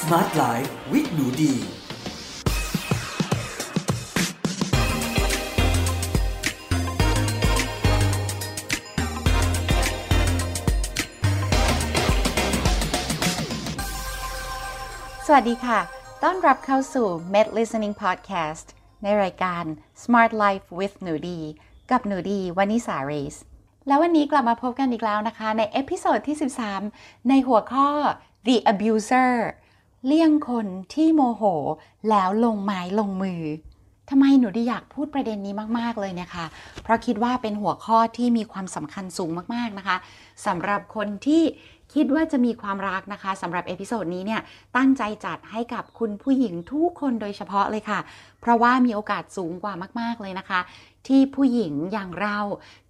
Smart Life with หนูดี สวัสดีค่ะ ต้อนรับเข้าสู่ Med Listening Podcast ในรายการ Smart Life with หนูดี กับหนูดีวนิษาเรซ แล้ววันนี้กลับมาพบกันอีกแล้วนะคะ ใน episode ที่ 13 ในหัวข้อ The Abuser เลี่ยงคนที่โมโห แล้วลงไม้ลงมือทำไมหนูดีอยากพูดประเด็นนี้มาก ๆ เลยนะคะ เพราะคิดว่าเป็นหัวข้อที่มีความสำคัญสูงมาก ๆ นะคะสำหรับคนที่คิดว่าจะมีความรักนะคะสำหรับ episode นี้เนี่ยตั้งใจจัดให้กับคุณผู้หญิงทุกคนโดยเฉพาะเลยค่ะ เพราะว่ามีโอกาสสูงกว่ามาก ๆ เลยนะคะ ที่ผู้หญิงอย่างเรา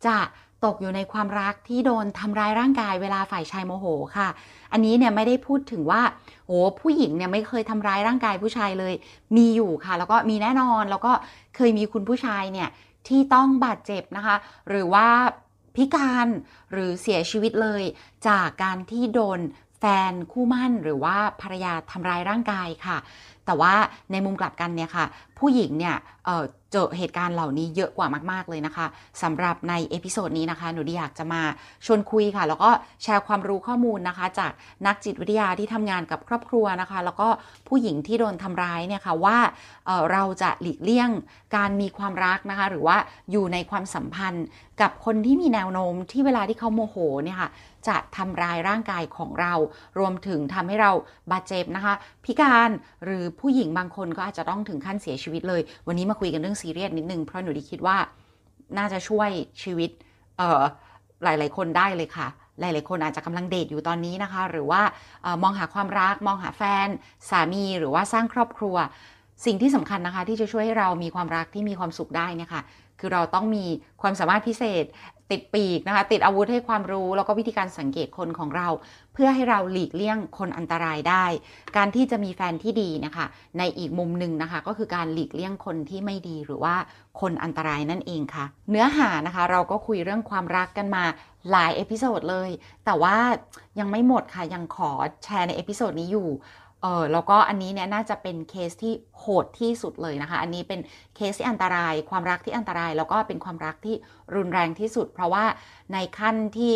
จะ ตกอยู่ในความรักที่โดนทำร้ายร่างกายเวลาฝ่ายชายโมโหค่ะ อันนี้เนี่ยไม่ได้พูดถึงว่าโอ้ผู้หญิงเนี่ยไม่เคยทำร้ายร่างกายผู้ชายเลย มีอยู่ค่ะ แล้วก็มีแน่นอนแล้วก็เคยมีคุณผู้ชายเนี่ยที่ต้องบาดเจ็บนะคะ หรือว่าพิการหรือเสียชีวิตเลย จากการที่โดนแฟนคู่มั่นหรือว่าภรรยาทำร้ายร่างกายค่ะ แต่ว่าในมุมกลับกันเนี่ยค่ะ ผู้หญิงเนี่ย เจอเหตุการณ์เหล่านี้เยอะกว่ามาก ๆ เลยนะคะสำหรับใน episode นี้นะคะหนูดีอยากจะมาชวนคุยค่ะ แล้วก็แชร์ความรู้ข้อมูลนะคะ จากนักจิตวิทยาที่ทำงานกับครอบครัวนะคะ แล้วก็ผู้หญิงที่โดนทำร้ายเนี่ยค่ะว่าเราจะหลีกเลี่ยงการมีความรักนะคะ หรือว่าอยู่ในความสัมพันธ์กับคนที่มีแนวโน้มที่เวลาที่เขาโมโหเนี่ยค่ะจะทำร้ายร่างกายของเรา รวมถึงทำให้เราบาดเจ็บนะคะ พิการหรือผู้หญิงบางคนก็อาจจะต้องถึงขั้นเสียชีวิตเลย วันนี้มาคุยกันเรื่องซีเรียสนิดนึงเพราะหนูดีคิดว่าน่าจะช่วยชีวิตเอ่อหลาย ๆ คนได้เลยค่ะ หลาย ๆ คนอาจจะกำลังเดทอยู่ตอนนี้นะคะ หรือว่าออมองหาความรัก มองหาแฟน สามีหรือว่าสร้างครอบครัว สิ่งที่สำคัญนะคะ ที่จะช่วยให้เรามีความรักที่มีความสุขได้เนี่ยค่ะ คือเราต้องมีความสามารถพิเศษ ติดปีกนะคะ ติดอาวุธให้ความรู้แล้วก็วิธีการสังเกตคนของเรา เพื่อให้เราหลีกเลี่ยงคนอันตรายได้ การที่จะมีแฟนที่ดีนะคะ ในอีกมุมหนึ่งนะคะ ก็คือการหลีกเลี่ยงคนที่ไม่ดีหรือว่าคนอันตรายนั่นเองค่ะ เนื้อหานะคะเราก็คุยเรื่องความรักกันมาหลาย episode เลย แต่ว่ายังไม่หมดค่ะยังขอแชร์ใน episode นี้อยู่ เออแล้วก็อันนี้เนี่ยน่าจะเป็นเคสที่โหดที่สุดเลยนะคะ อันนี้เป็นเคสที่อันตราย ความรักที่อันตราย แล้วก็เป็นความรักที่รุนแรงที่สุด เพราะว่าในขั้นที่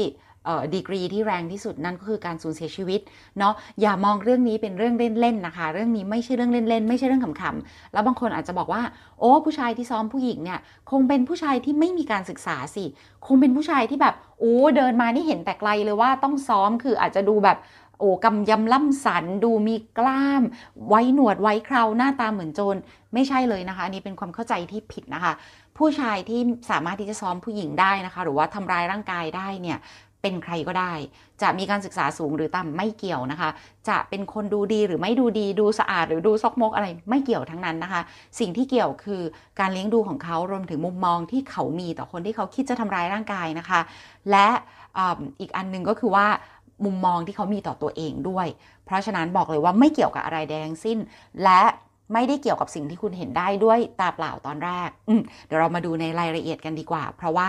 ดีกรีที่แรงที่สุดนั่นก็คือการสูญเสียชีวิตเนาะอย่ามองเรื่องนี้เป็นเรื่องเล่นๆนะคะ เรื่องนี้ไม่ใช่เรื่องเล่นๆไม่ใช่เรื่องขำๆแล้วบางคนอาจจะบอกว่า โอ้ผู้ชายที่ซ้อมผู้หญิงเนี่ยคงเป็นผู้ชายที่ไม่มีการศึกษาสิ คงเป็นผู้ชายที่แบบโอ้เดินมานี่เห็นแต่ไกลเลยว่าต้องซ้อมคืออาจจะดูแบบ โอ้กำยำล่ำสันดูมีกล้าม ไว้หนวดไว้เคราหน้าตาเหมือนโจรไม่ใช่เลยนะคะ อันนี้เป็นความเข้าใจที่ผิดนะคะ ผู้ชายที่สามารถที่จะซ้อมผู้หญิงได้นะคะ หรือว่าทำร้ายร่างกายได้เนี่ยเป็นใครก็ได้ จะมีการศึกษาสูงหรือต่ำไม่เกี่ยวนะคะ จะเป็นคนดูดีหรือไม่ดูดี ดูสะอาดหรือดูซอกมกอะไรไม่เกี่ยวทั้งนั้นนะคะ สิ่งที่เกี่ยวคือการเลี้ยงดูของเขารวมถึงมุมมองที่เขามีต่อคนที่เขาคิดจะทำร้ายร่างกายนะคะ และอีกอันนึงก็คือว่า มุมมองที่เขามีต่อตัวเองด้วย เพราะฉะนั้นบอกเลยว่าไม่เกี่ยวกับอะไรทั้งสิ้น และไม่ได้เกี่ยวกับสิ่งที่คุณเห็นได้ด้วยตาเปล่าตอนแรกเดี๋ยวเรามาดูในรายละเอียดกันดีกว่า เพราะว่า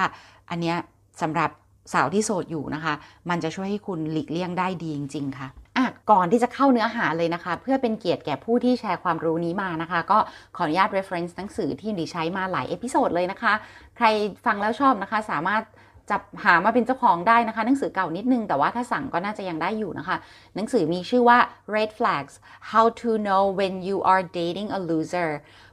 อันเนี้ยสำหรับสาวที่โสดอยู่นะคะ มันจะช่วยให้คุณหลีกเลี่ยงได้ดีจริง ๆ ค่ะอะก่อนที่จะเข้าเนื้อหาเลยนะคะ เพื่อเป็นเกียรติแก่ผู้ที่แชร์ความรู้นี้มานะคะ ก็ขออนุญาต reference หนังสือที่ดีใช้มาหลาย episode เลยนะคะ ใครฟังแล้วชอบนะคะ สามารถ จัดหามาเป็นเจ้าของได้นะคะ หนังสือเก่านิดนึง แต่ว่าถ้าสั่งก็น่าจะยังได้อยู่นะคะ หนังสือมีชื่อว่า Red Flags How to Know When You Are Dating a Loser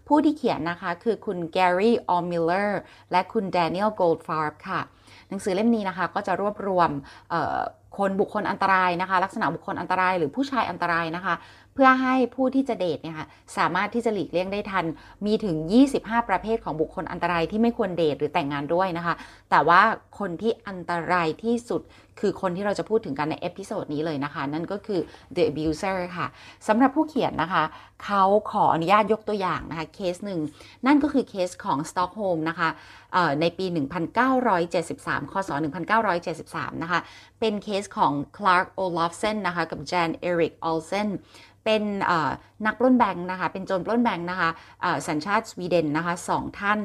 ผู้ที่เขียนนะคะคือคุณ Gary o m i l l e r และคุณ Daniel Goldfarb ค่ะ หนังสือเล่มนี้นะคะก็จะรวบรวมคนบุคคลอันตรายนะคะ ลักษณะบุคคลอันตรายหรือผู้ชายอันตรายนะคะ เพื่อให้ผู้ที่จะเดทเนี่ยค่ะสามารถที่จะหลีกเลี่ยงได้ทัน มีถึง 25 ประเภทของบุคคลอันตรายที่ไม่ควรเดทหรือแต่งงานด้วยนะคะ แต่ว่าคนที่อันตรายที่สุดคือคนที่เราจะพูดถึงกันใน episode นี้เลยนะคะ นั่นก็คือ the abuser ค่ะสำหรับผู้เขียนนะคะ เขาขออนุญาตยกตัวอย่างนะคะ เคสหนึ่ง นั่นก็คือเคสของสต็อกโฮล์มนะคะในปี 1973 คศ 1973 นะคะ เป็นเคสของคลาร์กโอลอฟเซนนะคะ กับแจนเอริกออลเซนเป็น นักปล้นแบงค์นะคะ เป็นโจรปล้นแบงค์นะคะสัญชาติสวีเดนนะคะสองท่าน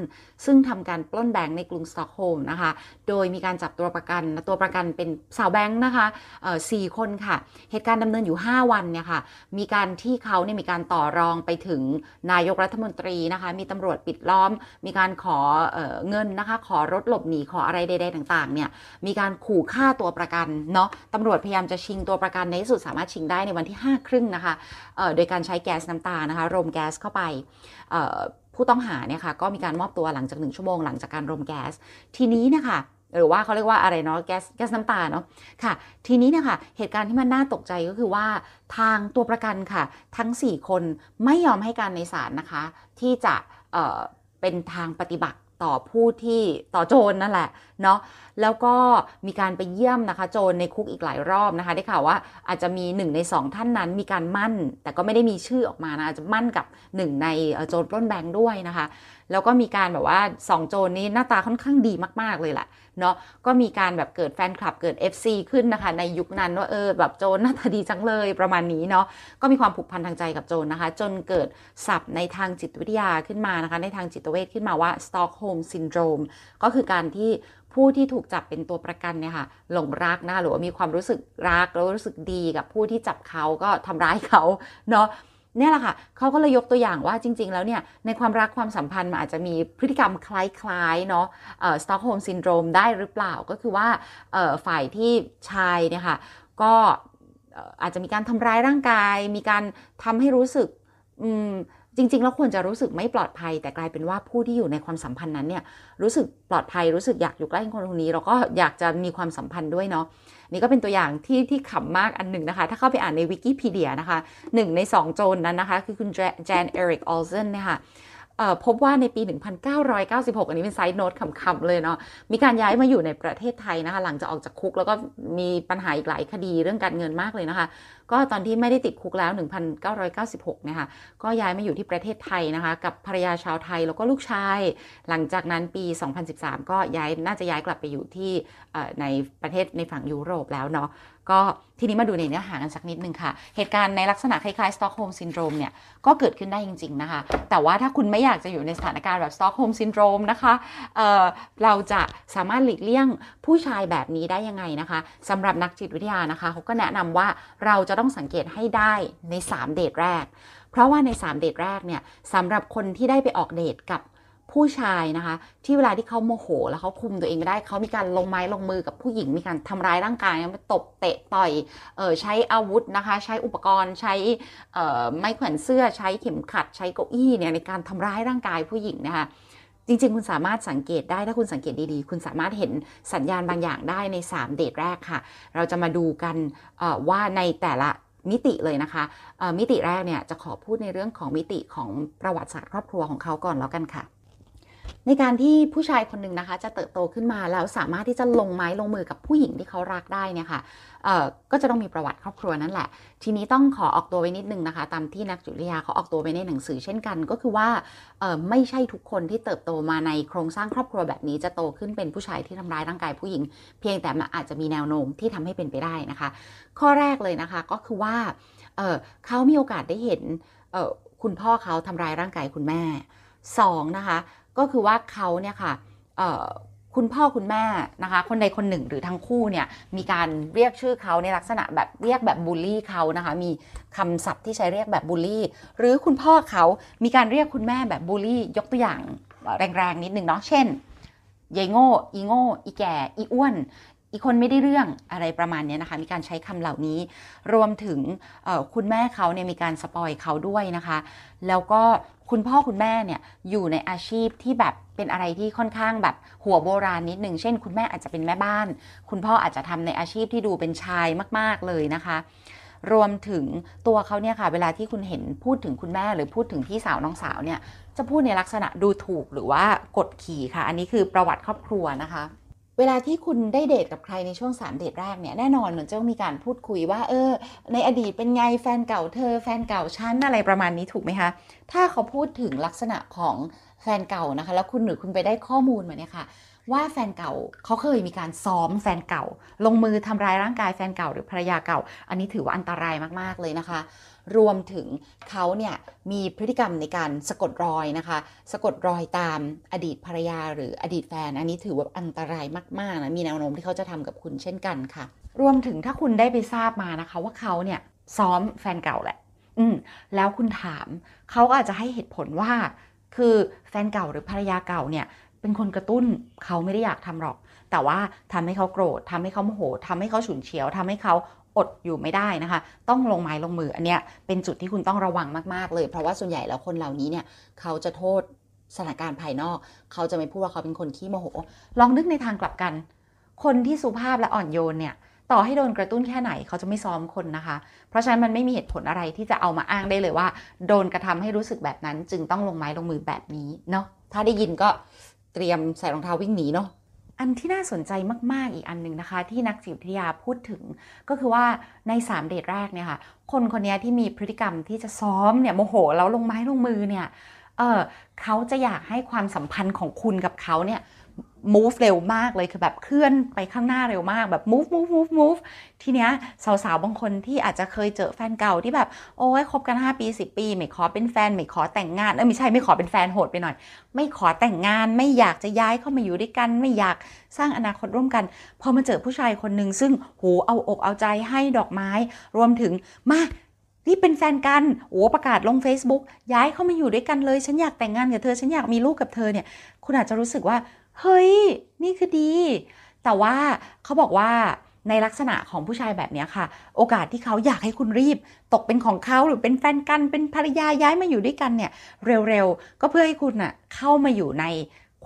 ซึ่งทำการปล้นแบงค์ในกรุงสตอกโฮล์มนะคะ โดยมีการจับตัวประกัน ตัวประกันเป็นสาวแบงค์นะคะสี่คนค่ะ เหตุการณ์ดำเนินอยู่ 5 วันเนี่ยค่ะ มีการที่เขาเนี่ยมีการต่อรองไปถึงนายกรัฐมนตรีนะคะ มีตำรวจปิดล้อม มีการขอเอเงินนะคะ ขอรถหลบหนี ขออะไรใดๆต่างๆ เนี่ย มีการขู่ฆ่าตัวประกันเนาะตำรวจพยายามจะชิงตัวประกันในที่สุดสามารถชิงได้ในวันที่5ครึ่งนะคะโดยการใช้แก๊สน้ำตานะคะรมแก๊สเข้าไปผู้ต้องหาเนี่ยค่ะก็มีการมอบตัวหลังจากหนึ่งชั่วโมงหลังจากการรมแก๊สทีนี้นะคะหรือว่าเขาเรียกว่าอะไรเนาะแก๊สแก๊สน้ำตาเนาะค่ะ ทีนี้เนี่ยค่ะเหตุการณ์ที่มันน่าตกใจก็คือว่าทางตัวประกันค่ะ ทั้ง 4 คนไม่ยอมให้การในศาลนะคะ ที่จะเเป็นทางปฏิบัติ ต่อผู้ที่ต่อโจรนั่นแหละเนาะแล้วก็มีการไปเยี่ยมนะคะ โจรในคุกอีกหลายรอบนะคะ ได้ข่าวว่าอาจจะมีหนึ่งในสองท่านนั้นมีการมั่น แต่ก็ไม่ได้มีชื่อออกมานะอาจจะมั่นกับหนึ่งในโจรปล้นแบงค์ด้วยนะคะ แล้วก็มีการแบบว่าสองโจรนี้หน้าตาค่อนข้างดีมาก ๆ เลยแหละเนาะก็มีการแบบเกิดแฟนคลับเกิด FC ขึ้นนะคะ ในยุคนั้นว่าเออแบบโจรหน้าตาดีจังเลยประมาณนี้เนาะก็มีความผูกพันทางใจกับโจรนะคะ จนเกิดศัพท์ในทางจิตวิทยาขึ้นมานะคะ ในทางจิตเวชขึ้นมาว่า Stockholm Syndrome ก็คือการที่ผู้ที่ถูกจับเป็นตัวประกันเนี่ยค่ะหลงรักนะหรือว่ามีความรู้สึกรักแล้วรู้สึกดีกับผู้ที่จับเขาก็ทำร้ายเขาเนาะ เนี่ยแหละค่ะเขาก็เลยยกตัวอย่างว่าจริง ๆ แล้วเนี่ยในความรักความสัมพันธ์มันอาจจะมีพฤติกรรมคล้ายๆเนาะ Stockholm Syndrome ได้หรือเปล่าก็คือว่าฝ่ายที่ชายเนี่ยค่ะก็อาจจะมีการทำร้ายร่างกาย มีการทำให้รู้สึก จริง ๆ แล้วควรจะรู้สึกไม่ปลอดภัย แต่กลายเป็นว่าผู้ที่อยู่ในความสัมพันธ์นั้นเนี่ยรู้สึกปลอดภัยรู้สึกอยากอยู่ใกล้คนคนนี้ เราก็อยากจะมีความสัมพันธ์ด้วยเนาะนี่ก็เป็นตัวอย่างที่ที่ขำมากอันหนึ่งนะคะ ถ้าเข้าไปอ่านในวิกิพีเดียนะคะหนึ่งในสองโจรนนั้นนะคะ คือคุณแจนเอริกออลเซนเนี่ยค่ะพบว่าในปี 1996 อันนี้เป็นไซด์โน้ตขำๆเลยเนาะ มีการย้ายมาอยู่ในประเทศไทยนะคะ หลังจากออกจากคุกแล้วก็มีปัญหาอีกหลายคดีเรื่องการเงินมากเลยนะคะ ก็ตอนที่ไม่ได้ติดคุกแล้ว 1996นะคะก็ย้ายมาอยู่ที่ประเทศไทยนะคะ กับภรรยาชาวไทยแล้วก็ลูกชาย หลังจากนั้นปี 2013 ก็ย้ายน่าจะย้ายกลับไปอยู่ที่ในประเทศในฝั่งยุโรปแล้วเนาะก็ทีนี้มาดูในเนื้อหากันสักนิดนึงค่ะ เหตุการณ์ในลักษณะคล้ายๆ Stockholm Syndrome เนี่ย ก็เกิดขึ้นได้จริง ๆ นะคะ แต่ว่าถ้าคุณไม่อยากจะอยู่ในสถานการณ์แบบ Stockholm Syndrome นะคะเราจะสามารถหลีกเลี่ยงผู้ชายแบบนี้ได้ยังไงนะคะสำหรับนักจิตวิทยานะคะเขาก็แนะนำว่าเราจะต้องสังเกตให้ได้ใน 3 เดทแรก เพราะว่าใน 3 เดทแรกเนี่ยสำหรับคนที่ได้ไปออกเดทกับผู้ชายนะคะ ที่เวลาที่เขาโมโห แล้วเขาคุมตัวเองไม่ได้เขามีการลงไม้ลงมือกับผู้หญิงมีการทำร้ายร่างกายมาตบเตะต่อยเออใช้อาวุธนะคะ ใช้อุปกรณ์ใช้ไม้แขวนเสื้อใช้เข็มขัด ใช้เก้าอี้เนี่ยในการทำร้ายร่างกายผู้หญิงนะคะ จริงๆ คุณสามารถสังเกตได้ถ้าคุณสังเกตดีๆ คุณสามารถเห็นสัญญาณบางอย่างได้ใน 3 เดทแรกค่ะ เราจะมาดูกันว่าในแต่ละมิติเลยนะคะ มิติแรกเนี่ยจะขอพูดในเรื่องของมิติของประวัติศาสตร์ครอบครัวของเขาก่อนแล้วกันค่ะ ในการที่ผู้ชายคนหนึ่งนะคะ จะเติบโตขึ้นมาแล้วสามารถที่จะลงไม้ลงมือกับผู้หญิงที่เขารักได้เนี่ยค่ะก็จะต้องมีประวัติครอบครัวนั่นแหละ ทีนี้ต้องขอออกตัวไว้นิดนึงนะคะ ตามที่นักจุลยาเขาออกตัวไว้ในหนังสือเช่นกันก็คือว่าไม่ใช่ทุกคนที่เติบโตมาในโครงสร้างครอบครัวแบบนี้จะโตขึ้นเป็นผู้ชายที่ทำร้ายร่างกายผู้หญิง เพียงแต่มันอาจจะมีแนวโน้มที่ทำให้เป็นไปได้นะคะ ข้อแรกเลยนะคะก็คือว่าเขามีโอกาสได้เห็นคุณพ่อเขาทำร้ายร่างกายคุณแม่ 2 นะคะ ก็คือว่าเขาเนี่ยค่ะคุณพ่อคุณแม่นะคะคนใดคนหนึ่งหรือทั้งคู่เนี่ยมีการเรียกชื่อเขาในลักษณะแบบเรียกแบบบูลลี่เขานะคะมีคำศัพท์ที่ใช้เรียกแบบบูลลี่ หรือคุณพ่อเขามีการเรียกคุณแม่แบบบูลลี่ ยกตัวอย่างแรงๆนิดนึงเนาะเช่นยายโง่อีโง่อีแก่อีอ้วน อีคนไม่ได้เรื่องอะไรประมาณนี้นะคะมีการใช้คำเหล่านี้ รวมถึงคุณแม่เขาเนี่ยมีการสปอยเขาด้วยนะคะ แล้วก็ คุณพ่อคุณแม่เนี่ยอยู่ในอาชีพที่แบบเป็นอะไรที่ค่อนข้างแบบหัวโบราณนิดหนึ่งเช่น คุณแม่อาจจะเป็นแม่บ้าน คุณพ่ออาจจะทำในอาชีพที่ดูเป็นชายมาก ๆเลยนะคะ รวมถึงตัวเขาเนี่ยค่ะ เวลาที่คุณเห็นพูดถึงคุณแม่หรือพูดถึงพี่สาวน้องสาวเนี่ยจะพูดในลักษณะดูถูกหรือว่ากดขี่ค่ะ อันนี้คือประวัติครอบครัวนะคะ เวลาที่คุณได้เดทกับใครในช่วงสามเดทแรกเนี่ยแน่นอนเหมือนจะต้องมีการพูดคุยว่า เออ ในอดีตเป็นไงแฟนเก่าเธอ แฟนเก่าฉันอะไรประมาณนี้ถูกไหมคะ ถ้าเขาพูดถึงลักษณะของแฟนเก่านะคะ แล้วคุณหรือคุณไปได้ข้อมูลมาเนี่ยค่ะ ว่าแฟนเก่าเขาเคยมีการซ้อมแฟนเก่า ลงมือทำร้ายร่างกายแฟนเก่าหรือภรรยาเก่า อันนี้ถือว่าอันตรายมากๆเลยนะคะ รวมถึงเขาเนี่ยมีพฤติกรรมในการสะกดรอยนะคะ สะกดรอยตามอดีตภรรยาหรืออดีตแฟน อันนี้ถือว่าอันตรายมากๆนะมีแนวโน้มที่เขาจะทำกับคุณเช่นกันค่ะ รวมถึงถ้าคุณได้ไปทราบมานะคะ ว่าเขาเนี่ยซ้อมแฟนเก่าแหละ อืมแล้วคุณถามเขาก็อาจจะให้เหตุผลว่า คือแฟนเก่าหรือภรรยาเก่าเนี่ย เป็นคนกระตุ้นเขาไม่ได้อยากทำหรอก แต่ว่าทำให้เขาโกรธทำให้เขาโมโหทำให้เขาฉุนเฉียวทำให้เขาอดอยู่ไม่ได้นะคะ ต้องลงไม้ลงมืออันเนี้ยเป็นจุดที่คุณต้องระวังมากๆ เลย เพราะว่าส่วนใหญ่แล้วคนเหล่านี้เนี่ยเขาจะโทษสถานการณ์ภายนอก เขาจะไม่พูดว่าเขาเป็นคนขี้โมโห ลองนึกในทางกลับกัน คนที่สุภาพและอ่อนโยนเนี่ยต่อให้โดนกระตุ้นแค่ไหนเขาจะไม่ซ้อมคนนะคะ เพราะฉะนั้นมันไม่มีเหตุผลอะไรที่จะเอามาอ้างได้เลยว่า โดนกระทำให้รู้สึกแบบนั้น จึงต้องลงไม้ลงมือแบบนี้เนาะถ้าได้ยินก็ เตรียมใส่รองเท้าวิ่งหนีเนาะอันที่น่าสนใจมาก ๆ อีกอันหนึ่งนะคะ ที่นักจิตวิทยาพูดถึง ก็คือว่าใน 3 เดทแรกเนี่ยค่ะ คนคนนี้ที่มีพฤติกรรมที่จะซ้อมเนี่ยโมโหแล้วลงไม้ลงมือเนี่ยเออเขาจะอยากให้ความสัมพันธ์ของคุณกับเขาเนี่ย move เร็วมากเลยคือแบบเคลื่อนไปข้างหน้าเร็วมากแบบ move move move move ทีเนี้ยสาวๆ บางคนที่อาจจะเคยเจอแฟนเก่าที่แบบ โอ้ยคบกัน 5 ปี 10 ปี ไม่ขอเป็นแฟน ไม่ขอแต่งงาน เออไม่ใช่ไม่ขอเป็นแฟนโหดไปหน่อย ไม่ขอแต่งงานไม่อยากจะย้ายเข้ามาอยู่ด้วยกัน ไม่อยากสร้างอนาคตร่วมกัน พอมาเจอผู้ชายคนหนึ่งซึ่งโหเอาอกเอาใจให้ดอกไม้ รวมถึงมานี่เป็นแฟนกัน โอ้ประกาศลง Facebook ย้ายเข้ามาอยู่ด้วยกันเลย ฉันอยากแต่งงานกับเธอ ฉันอยากมีลูกกับเธอเนี่ย คุณอาจจะรู้สึกว่า เฮ้ย นี่คือดี แต่ว่าเขาบอกว่าในลักษณะของผู้ชายแบบนี้ค่ะ โอกาสที่เขาอยากให้คุณรีบ ตกเป็นของเขาหรือเป็นแฟนกันเป็นภรรยาย้ายมาอยู่ด้วยกันเนี่ย เร็วๆ ก็เพื่อให้คุณน่ะเข้ามาอยู่ใน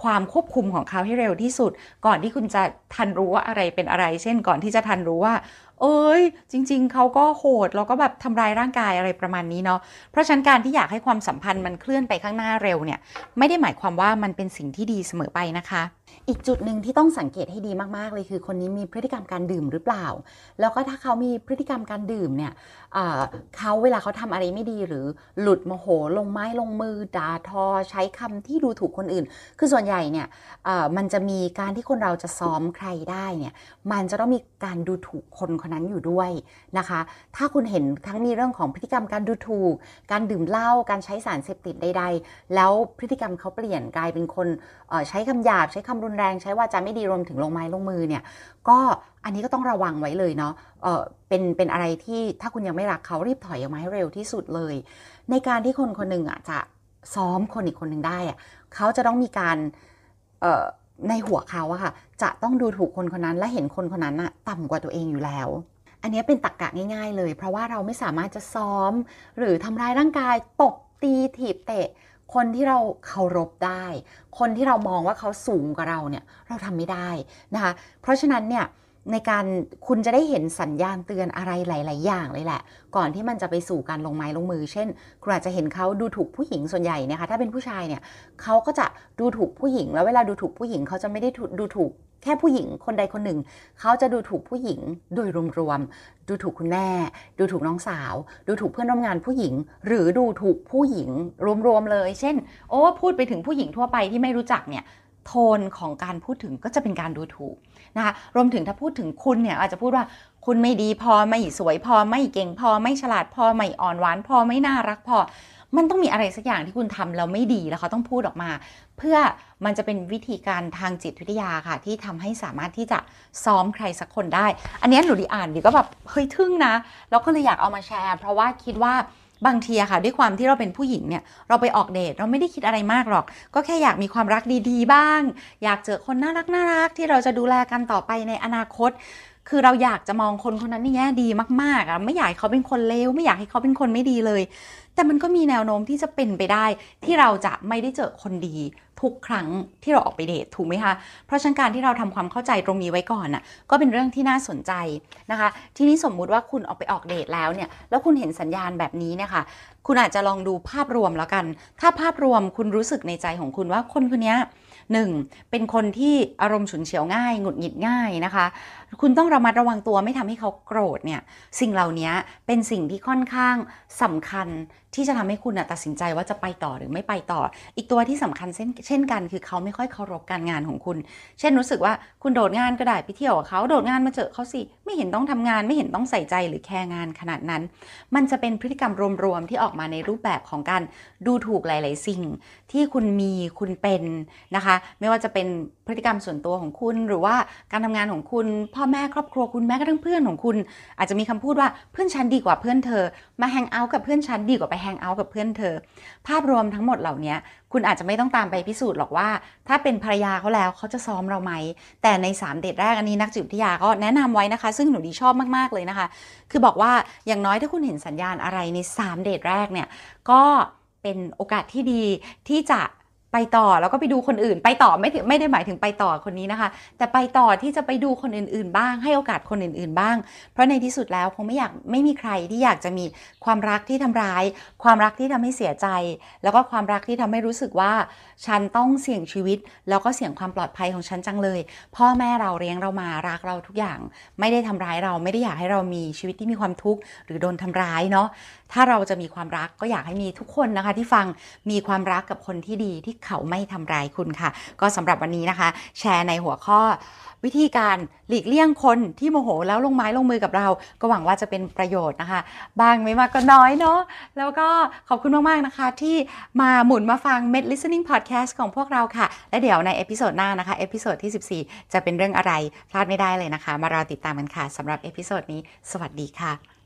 ความควบคุมของเขาให้เร็วที่สุด ก่อนที่คุณจะทันรู้ว่าอะไรเป็นอะไร เช่นก่อนที่จะทันรู้ว่า เอ้ย จริง ๆ เขาก็โหดแล้วก็แบบทำร้ายร่างกายอะไรประมาณนี้เนาะเพราะฉะนั้นการที่อยากให้ความสัมพันธ์มันเคลื่อนไปข้างหน้าเร็วเนี่ยไม่ได้หมายความว่ามันเป็นสิ่งที่ดีเสมอไปนะคะ อีกจุดหนึ่งที่ต้องสังเกตให้ดีมากๆเลยคือคนนี้มีพฤติกรรมการดื่มหรือเปล่า แล้วก็ถ้าเขามีพฤติกรรมการดื่มเนี่ยเขาเวลาเขาทำอะไรไม่ดีหรือหลุดโมโห ลงไม้ลงมือด่าทอ ใช้คำที่ดูถูกคนอื่น คือส่วนใหญ่เนี่ยมันจะมีการที่คนเราจะซ้อมใครได้เนี่ยมันจะต้องมีการดูถูกคนคนนั้นอยู่ด้วยนะคะ ถ้าคุณเห็นทั้งมีเรื่องของพฤติกรรมการดูถูก การดื่มเหล้าการใช้สารเสพติดใด ๆ แล้วพฤติกรรมเขาเปลี่ยนกลายเป็นคนใช้คำหยาบใช้คำรุนแรงใช้ว่าจะไม่ดีรวมถึงลงไม้ลงมือเนี่ย ก็อันนี้ก็ต้องระวังไว้เลยเนาะเออเป็นเป็นอะไรที่ถ้าคุณยังไม่รักเขารีบถอยออกมาให้เร็วที่สุดเลย ในการที่คนคนหนึ่งอะจะซ้อมคนอีกคนหนึ่งได้อะเขาจะต้องมีการเอ่อในหัวเขาอะค่ะ จะต้องดูถูกคนคนนั้นและเห็นคนคนนั้นอะต่ำกว่าตัวเองอยู่แล้ว อันนี้เป็นตรกกะง่าย ๆ เลย เพราะว่าเราไม่สามารถจะซ้อม หรือทำร้ายร่างกายตบตีถีบเตะ คนที่เราเคารพได้ คนที่เรามองว่าเขาสูงกว่าเราเนี่ย เราทำไม่ได้นะคะ เพราะฉะนั้นเนี่ย ในการคุณจะได้เห็นสัญญาณเตือนอะไรหลาย ๆ อย่างเลยแหละ ก่อนที่มันจะไปสู่การลงไม้ลงมือ เช่นคุณอาจจะเห็นเขาดูถูกผู้หญิงส่วนใหญ่นะคะ ถ้าเป็นผู้ชายเนี่ยเขาก็จะดูถูกผู้หญิง แล้วเวลาดูถูกผู้หญิงเขาจะไม่ได้ดูถูกแค่ผู้หญิงคนใดคนหนึ่ง เขาจะดูถูกผู้หญิงโดยรวมๆดูถูกคุณแม่ ดูถูกน้องสาว ดูถูกเพื่อนร่วมงานผู้หญิง หรือดูถูกผู้หญิงรวมๆเลย เช่น โอ้พูดไปถึงผู้หญิงทั่วไปที่ไม่รู้จักเนี่ยโทนของการพูดถึงก็จะเป็นการดูถูก นะคะรวมถึงถ้าพูดถึงคุณเนี่ยอาจจะพูดว่าคุณไม่ดีพอไม่สวยพอไม่เก่งพอไม่ฉลาดพอไม่อ่อนหวานพอไม่น่ารักพอ มันต้องมีอะไรสักอย่างที่คุณทำแล้วไม่ดีแล้วเขาต้องพูดออกมา เพื่อมันจะเป็นวิธีการทางจิตวิทยาค่ะ ที่ทำให้สามารถที่จะซ้อมใครสักคนได้ อันนี้หนูดีอ่านดีก็แบบเฮ้ยทึ่งนะแล้วก็เลยอยากเอามาแชร์ เพราะว่าคิดว่า บางทีอะค่ะด้วยความที่เราเป็นผู้หญิงเนี่ยเราไปออกเดทเราไม่ได้คิดอะไรมากหรอก ก็แค่อยากมีความรักดีๆ บ้าง อยากเจอคนน่ารักน่ารักที่เราจะดูแลกันต่อไปในอนาคต คือเราอยากจะมองคนคนนั้นในแง่ดีมากๆอะไม่อยากให้เขาเป็นคนเลวไม่อยากให้เขาเป็นคนไม่ดีเลย แต่มันก็มีแนวโน้มที่จะเป็นไปได้ ที่เราจะไม่ได้เจอคนดีทุกครั้งที่เราออกไปเดทถูกไหมคะ เพราะฉะนั้นการที่เราทำความเข้าใจตรงนี้ไว้ก่อนน่ะก็เป็นเรื่องที่น่าสนใจนะคะ ทีนี้สมมุติว่าคุณออกไปออกเดทแล้วเนี่ยแล้วคุณเห็นสัญญาณแบบนี้เนี่ยค่ะคุณอาจจะลองดูภาพรวมแล้วกัน ถ้าภาพรวมคุณรู้สึกในใจของคุณว่าคนคนนี้หนึ่งเป็นคนที่อารมณ์ฉุนเฉียวง่าย หงุดหงิดง่ายนะคะ คุณต้องระมัดระวังตัวไม่ทำให้เขาโกรธเนี่ยสิ่งเหล่านี้เป็นสิ่งที่ค่อนข้างสำคัญที่จะทำให้คุณตัดสินใจว่าจะไปต่อหรือไม่ไปต่อ อีกตัวที่สำคัญเช่นเช่นกันคือเขาไม่ค่อยเคารพการงานของคุณ เช่นรู้สึกว่าคุณโดดงานก็ได้ไปเที่ยวกับเขาโดดงานมาเจอเขาสิไม่เห็นต้องทำงานไม่เห็นต้องใส่ใจหรือแคร์งานขนาดนั้น มันจะเป็นพฤติกรรมรวมๆที่ออกมาในรูปแบบของการดูถูกหลาย ๆ สิ่ง ที่คุณมีคุณเป็นนะคะ ไม่ว่าจะเป็นพฤติกรรมส่วนตัวของคุณหรือว่าการทำงานของคุณพพ่อแม่ครอบครัวคุณแม้กระทั่งเพื่อนของคุณ อาจจะมีคำพูดว่าเพื่อนฉันดีกว่าเพื่อนเธอ มาแฮงเอาท์กับเพื่อนฉันดีกว่าไปแฮงเอาท์กับเพื่อนเธอ ภาพรวมทั้งหมดเหล่านี้คุณอาจจะไม่ต้องตามไปพิสูจน์หรอกว่า ถ้าเป็นภรรยาเขาแล้วเขาจะซ้อมเราไหม แต่ใน 3 เดทแรกอันนี้นักจิตวิทยาก็แนะนำไว้นะคะ ซึ่งหนูดีชอบมากๆเลยนะคะ คือบอกว่าอย่างน้อยถ้าคุณเห็นสัญญาณอะไรใน 3 เดทแรกเนี่ยก็เป็นโอกาสที่ดีที่จะ ไปต่อแล้วก็ไปดูคนอื่น ไปต่อไม่ถึงไม่ได้หมายถึงไปต่อคนนี้นะคะ แต่ไปต่อที่จะไปดูคนอื่น ๆ บ้าง ให้โอกาสคนอื่น ๆ บ้าง เพราะในที่สุดแล้วคงไม่อยากไม่มีใครที่อยากจะมีความรักที่ทำร้าย ความรักที่ทำให้เสียใจ แล้วก็ความรักที่ทำให้รู้สึกว่า ฉันต้องเสี่ยงชีวิต แล้วก็เสี่ยงความปลอดภัยของฉันจังเลย พ่อแม่เราเลี้ยงเรามารักเราทุกอย่าง ไม่ได้ทำร้ายเราไม่ได้อยากให้เรามีชีวิตที่มีความทุกข์หรือโดนทำร้ายเนาะถ้าเราจะมีความรักก็อยากให้มีทุกคนนะคะ ที่ฟังมีความรักกับคนที่ดีที่เขาไม่ทำร้ายคุณค่ะ ก็สำหรับวันนี้นะคะ แชร์ในหัวข้อวิธีการหลีกเลี่ยงคนที่โมโหแล้วลงไม้ลงมือกับเรา ก็หวังว่าจะเป็นประโยชน์นะคะ บ้างไม่มากก็น้อยเนาะแล้วก็ขอบคุณมาก ๆ นะคะ ที่มาหมุนมาฟัง Med Listening Podcast ของพวกเราค่ะ และเดี๋ยวใน episode หน้านะคะ episode ที่ 14 จะเป็นเรื่องอะไร พลาดไม่ได้เลยนะคะ มารอติดตามกันค่ะสำหรับ episode นี้ สวัสดีค่ะ